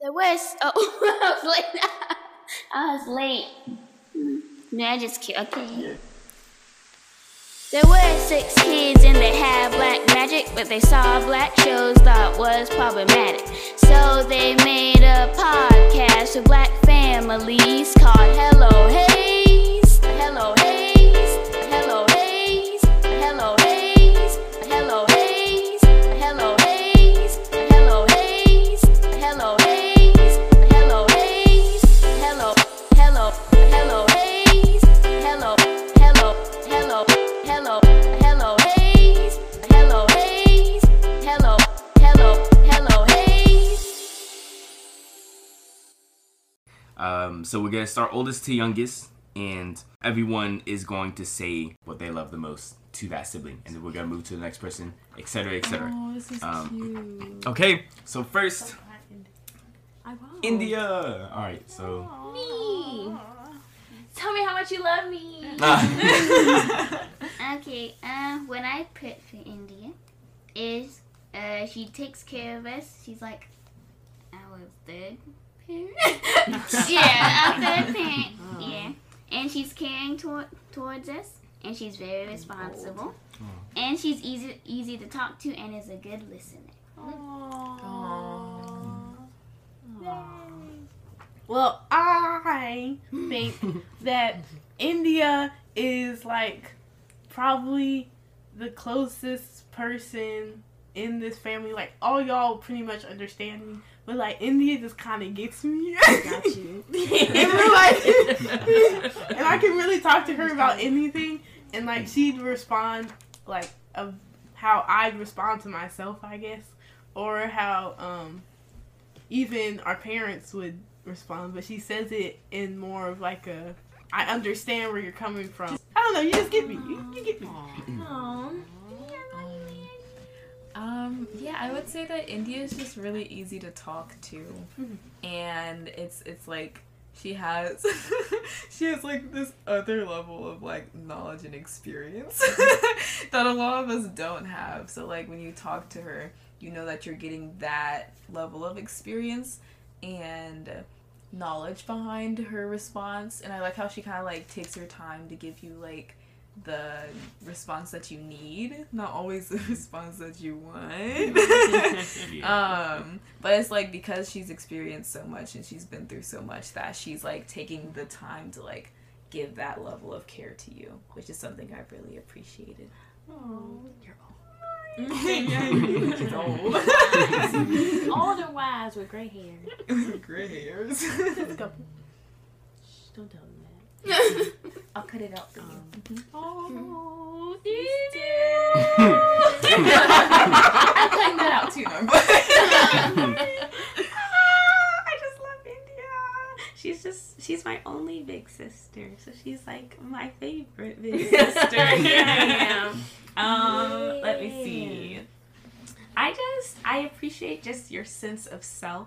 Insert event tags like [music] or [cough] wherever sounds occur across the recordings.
There was. [laughs] Oh, I was late. I was late. No, I just kid. Okay. There were six kids and they had black magic, but they saw black shows thought was problematic. So they made a podcast for black families called Hello Hayes. So we're gonna start oldest to youngest, and everyone is going to say what they love the most to that sibling, and then we're gonna move to the next person, etc., etc. Oh, this is Um, cute. Okay, so first, Endia. All right, so Me. Tell me how much you love me. [laughs] Okay, uh, when I put for Endia is uh, she takes care of us. She's like our third parent. [laughs] yeah, our third parent. Yeah, oh. and she's caring toward towards us, and she's very oh, responsible, oh. and she's easy easy to talk to, and is a good listener. Well, I think [laughs] that Endia is like probably the closest person in this family. Like all y'all pretty much understand me, but like Endia just kind of gets me. Got you. [laughs] real life, and I can really talk to her about anything, and like she'd respond like of how I'd respond to myself, I guess, or how um even our parents would respond, but she says it in more of like a I understand where you're coming from. I don't know, you just get me. You, you get me. Aw. Um, yeah, I would say that Endia is just really easy to talk to, and it's it's like she has [laughs] she has like this other level of like knowledge and experience [laughs] that a lot of us don't have. So like when you talk to her, you know that you're getting that level of experience and knowledge behind her response. And I like how she kind of like takes her time to give you like the response that you need, not always the [laughs] response that you want. [laughs] um, but it's like because she's experienced so much and she's been through so much that she's like taking the time to like give that level of care to you, which is something I've really appreciated. You're old. She's old. Old and wise with gray hair. Gray hairs. Just a couple. Shh, don't tell them that. I'll cut it out for you. Oh, I'm cutting that out too, no. [laughs] I just love Endia. She's just she's my only big sister, so she's like my favorite big sister. Am. [laughs] Um, let me see. I just I appreciate just your sense of self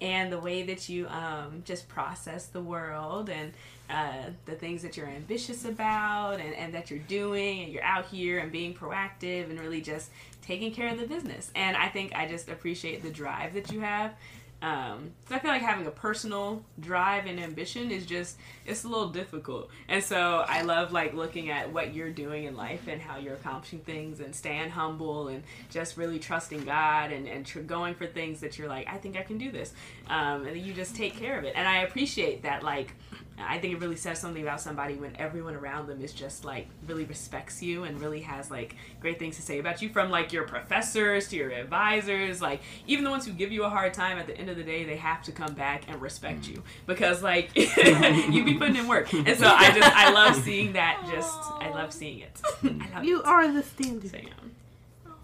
and the way that you um, just process the world and uh, the things that you're ambitious about and, and that you're doing and you're out here and being proactive and really just taking care of the business. And I think I just appreciate the drive that you have. Um, I feel like having a personal drive and ambition is just it's a little difficult, and so I love like looking at what you're doing in life and how you're accomplishing things and staying humble and just really trusting God and and tr- going for things that you're like I think I can do this, um, and you just take care of it, and I appreciate that like I think it really says something about somebody when everyone around them is just like really respects you and really has like great things to say about you from like your professors to your advisors like even the ones who give you a hard time at the end of the day they have to come back and respect mm. you because like [laughs] you be putting in work and so I just I love [laughs] seeing that just I love seeing it [laughs] I love You it. are the standard. So,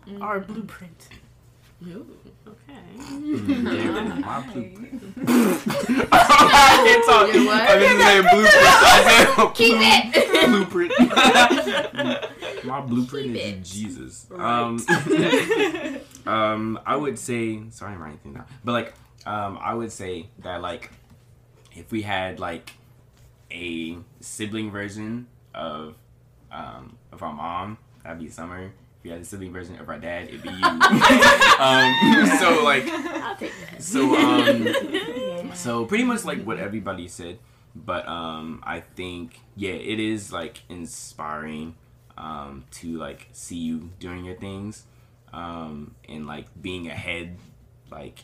yeah. Our blueprint. Ooh, okay my blueprint. I can't talk. Your what? I didn't say [laughs] blueprint. I said Keep blue- blueprint. my blueprint Keep is it. Jesus. Um, [laughs] um, I would say. Sorry, I'm writing things down. But like, um, I would say that like, if we had like a sibling version of um of our mom, that'd be Sommer. If had a sibling version of our dad, it'd be you. [laughs] um, [laughs] so like, I'll take that so um, [laughs] So pretty much like what everybody said, but um, I think yeah, it is like inspiring um, to like see you doing your things um, and like being ahead like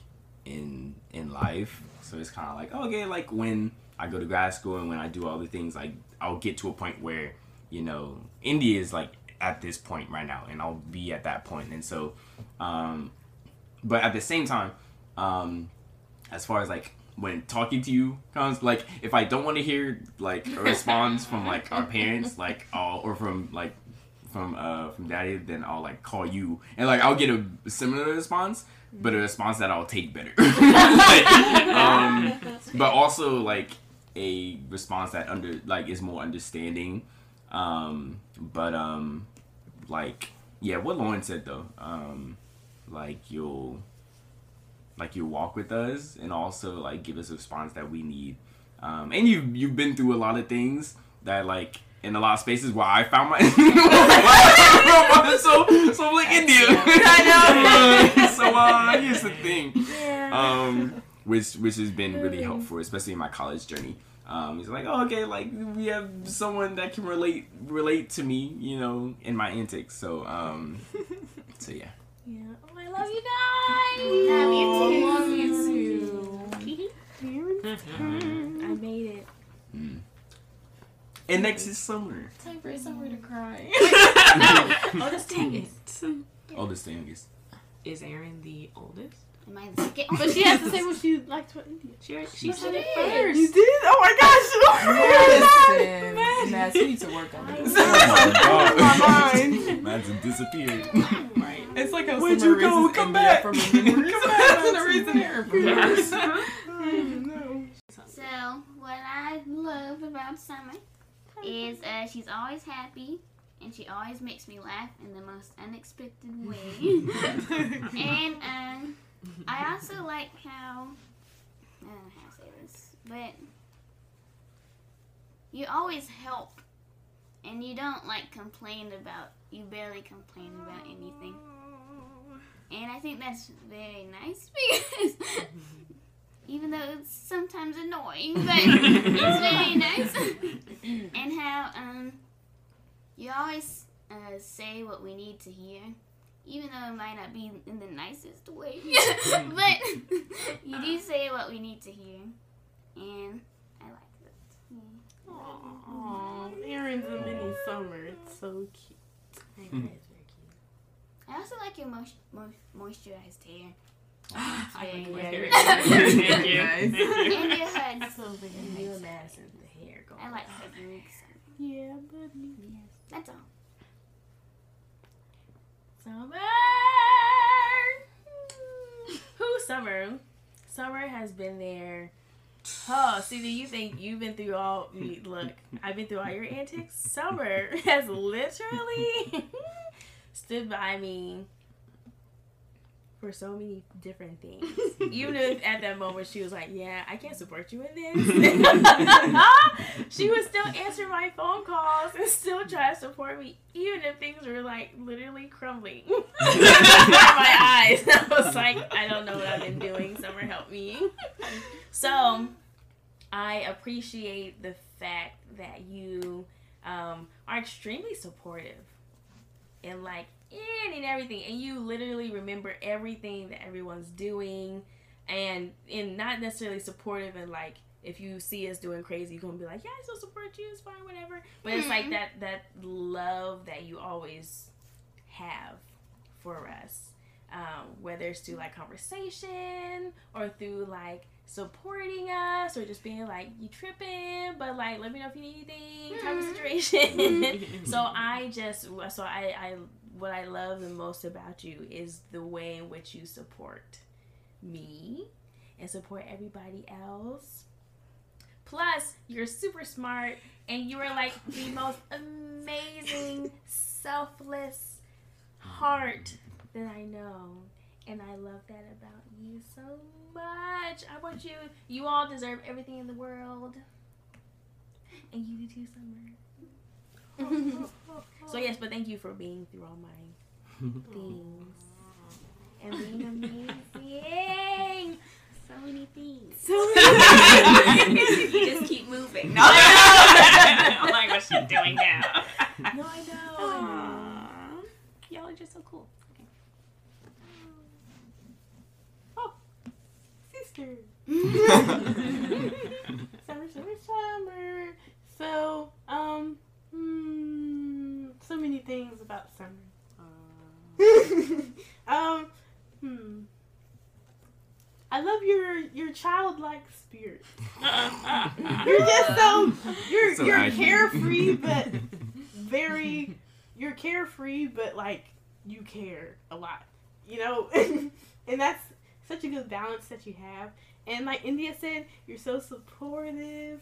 in in life. So it's kind of like okay, like when I go to grad school and when I do all the things, like I'll get to a point where you know Endia is like at this point right now, and I'll be at that point, and so. Um, but at the same time, um, as far as like when talking to you comes, like if I don't want to hear like a response from like our parents, like I'll, or from like from uh from daddy, then I'll like call you and like I'll get a similar response, but a response that I'll take better. [laughs] Like, um, but also like a response that under like is more understanding. Um, but um, like yeah, what Lauren said though, um, like you'll like you walk with us and also like give us a response that we need. Um, and you've you've been through a lot of things that like in a lot of spaces where I found my [laughs] so so I'm like Endia. I know. [laughs] so uh, here's the thing. Um, which which has been really helpful, especially in my college journey. Um, he's like, oh, okay, like we have someone that can relate relate to me, you know, in my antics. So um, [laughs] so yeah. Yeah. Oh, I love you guys. Love you too. Love you too. I made it. And next is Sommer. Time for somewhere to cry. That's dang it. Oldest to youngest. Is Erin the oldest? Am I the second? But she has to say what she likes about Endia. She, she She said did. it first. You did? Oh my gosh! Listen, Matt, you need to work on this. Oh my [laughs] mind. [laughs] Man's disappeared. Right. It's like a Where'd Sommer you go? [laughs] Come back. from her memories. Come back. That's the reason Aaron from hers. no. So what I love about Sommer is uh, she's always happy and she always makes me laugh in the most unexpected way. and um, I also like how I don't know how to say this, but you always help and you don't like complain about you barely complain about anything. And I think that's very nice [laughs] because even though it's sometimes annoying, but it's very nice. [laughs] and how um you always uh, say what we need to hear, even though it might not be in the nicest way, [laughs] [laughs] but [laughs] you do say what we need to hear, and I like that. Yeah. Aw, Aaron's a mini Sommer. It's so cute. I know it's very cute. I also like your moist, moist, moisturized hair. I like my nice. hair. Thank you. and your hoods. So big. And you imagine the hair going. I like hugs. Yeah, buddy. That's all. Sommer. Who Sommer? Sommer has been there. [sighs] Oh, see, do you think you've been through all? Look, I've been through all your antics. Sommer [laughs] has literally [laughs] stood by me for so many different things. [laughs] Even if at that moment she was like, "Yeah, I can't support you in this," [laughs] she would still answer my phone calls and still try to support me, even if things were like literally crumbling [laughs] my eyes. I was like, "I don't know what I've been doing. Sommer, help me." So, I appreciate the fact that you um, are extremely supportive and like in and everything and you literally remember everything that everyone's doing and and not necessarily supportive and like if you see us doing crazy you're gonna be like yeah i still support you it's fine whatever but it's like Mhm. that that love that you always have for us um, whether it's through like conversation or through like supporting us or just being like you tripping but like let me know if you need anything type of Mhm. situation. [laughs] So i just so I, I what i love the most about you is the way in which you support me and support everybody else. Plus you're super smart and you are like the most amazing selfless heart that i know and I love that about you so much. I want you, you all deserve everything in the world. And you do too, Sommer. So, yes, but thank you for being through all my things. And being amazing. So many things. So many. [laughs] things. you just keep moving. No, [laughs] [laughs] I'm like, what's she doing now? No, I know. Aww. Y'all are just so cool. Okay. Sister. [laughs] Sommer, Sommer, Sommer. So, um, hmm, so many things about Sommer. [laughs] um, hmm. I love your your childlike spirit. You're just so you're So you're accurate. carefree, but [laughs] very you're carefree, but like you care a lot, you know, and that's such a good balance that you have. And like Endia said, you're so supportive,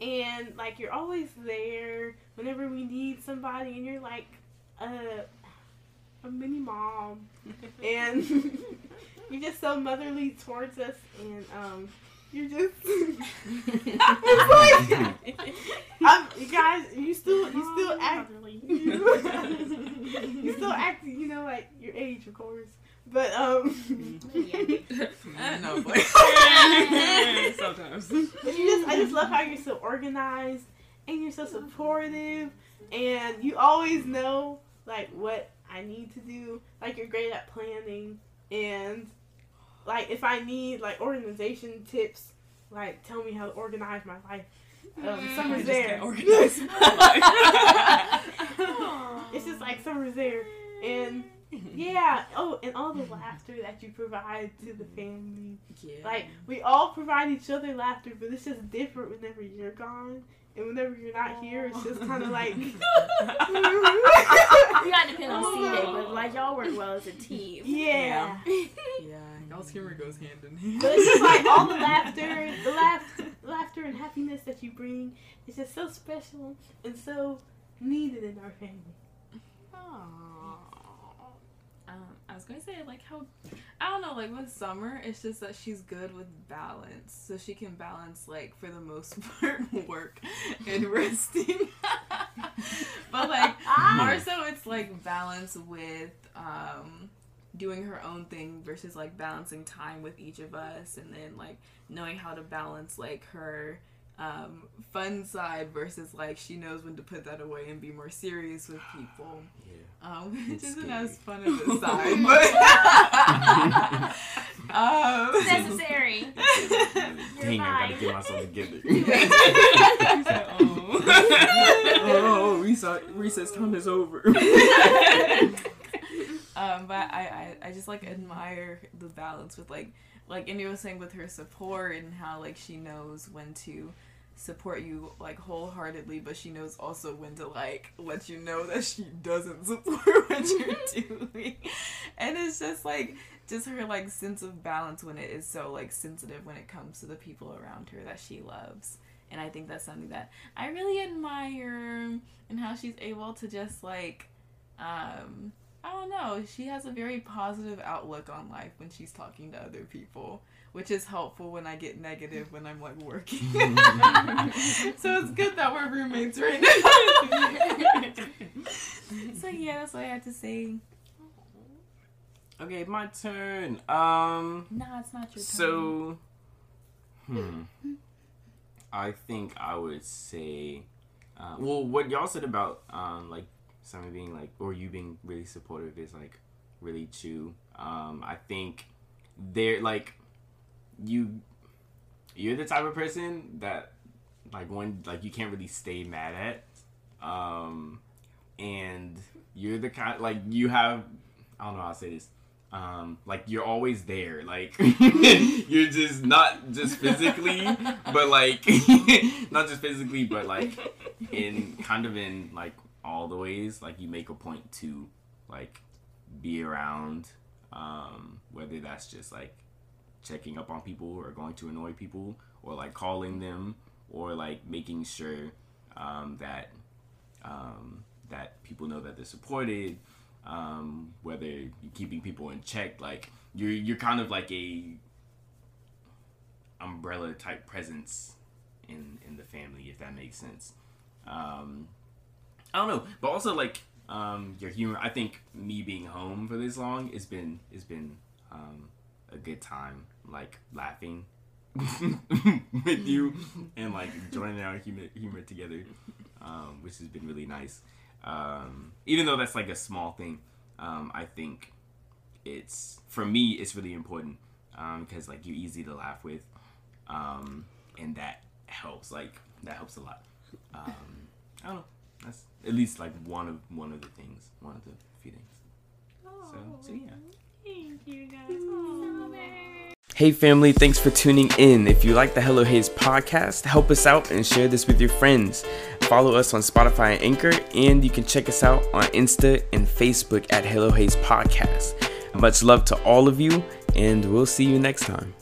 and like you're always there whenever we need somebody, and you're like a a mini mom, [laughs] and [laughs] you're just so motherly towards us, and um. You're just, [laughs] it's like, um, you guys, you still, you still act, you still act, you know, like your age, of course. But um, no, but [laughs] sometimes. but you just, I just love how you're so organized and you're so supportive, and you always know like what I need to do. Like you're great at planning, and like if I need like organization tips, like tell me how to organize my life. Um, I Sommer's just there. can't [laughs] organize it's just like Sommer's there, and [laughs] yeah. Oh, and all the laughter that you provide to the family. yeah. Like we all provide each other laughter, but it's just different whenever you're gone and whenever you're not here. It's just kind of like. [laughs] You gotta depend on C day, but like y'all work well as a team. yeah. yeah, y'all's humor goes hand in hand. But it's just like all the [laughs] laughter, the laugh, laughter and happiness that you bring is just so special and so needed in our family. Um, I was gonna say like how I don't know like with Sommer it's just that she's good with balance so she can balance like for the most [laughs] part work and [laughs] resting. [laughs] But like more so it's like balance with um doing her own thing versus like balancing time with each of us and then like knowing how to balance like her um, fun side versus like she knows when to put that away and be more serious with people um, [laughs] which [laughs] [laughs] It's isn't scary. as fun as a side, but um, Necessary. Dang, I gotta get myself together. oh. oh, recess, recess time is over. um, but I, I, I just like admire the balance with like like Endia was saying with her support and how like she knows when to support you like wholeheartedly, but she knows also when to like let you know that she doesn't [laughs] support what you're [laughs] doing. And it's just like just her like sense of balance when it is so like sensitive when it comes to the people around her that she loves. And I think that's something that I really admire and how she's able to just like um I don't know, she has a very positive outlook on life when she's talking to other people, which is helpful when I get negative when I'm like working. [laughs] so it's good that we're roommates right now. [laughs] so yeah, that's what I had to say. okay, my turn. Um, Nah, it's not your turn. so, hmm, I think I would say, uh, well, what y'all said about um, like Sommer being like, or you being really supportive is like really true. Um, I think they're like, you, you're the type of person that like one like you can't really stay mad at, um, and you're the kind like you have, I don't know how to say this um like you're always there like [laughs] you're just not just physically but like [laughs] not just physically but like in kind of in like all the ways like you make a point to like be around um whether that's just like checking up on people or going to annoy people or like calling them or like making sure um that um that people know that they're supported um, whether you're keeping people in check, like you're you're kind of like a umbrella type presence in in the family, if that makes sense. Um, I don't know, but also like um, your humor. I think me being home for this long has been has been um, a good time, like laughing [laughs] with you and like joining our humor, humor together, um, which has been really nice. Um, even though that's like a small thing, um, I think it's for me it's really important because like you're easy to laugh with, um, and that helps. Like that helps a lot. Um, I don't know. That's at least like one of one of the things, one of the few things. So, so yeah. Thank you guys. Hey family, thanks for tuning in. If you like the Hello Hayes podcast, help us out and share this with your friends. Follow us on Spotify and Anchor, and you can check us out on Insta and Facebook at Hello Hayes Podcast. Much love to all of you, and we'll see you next time.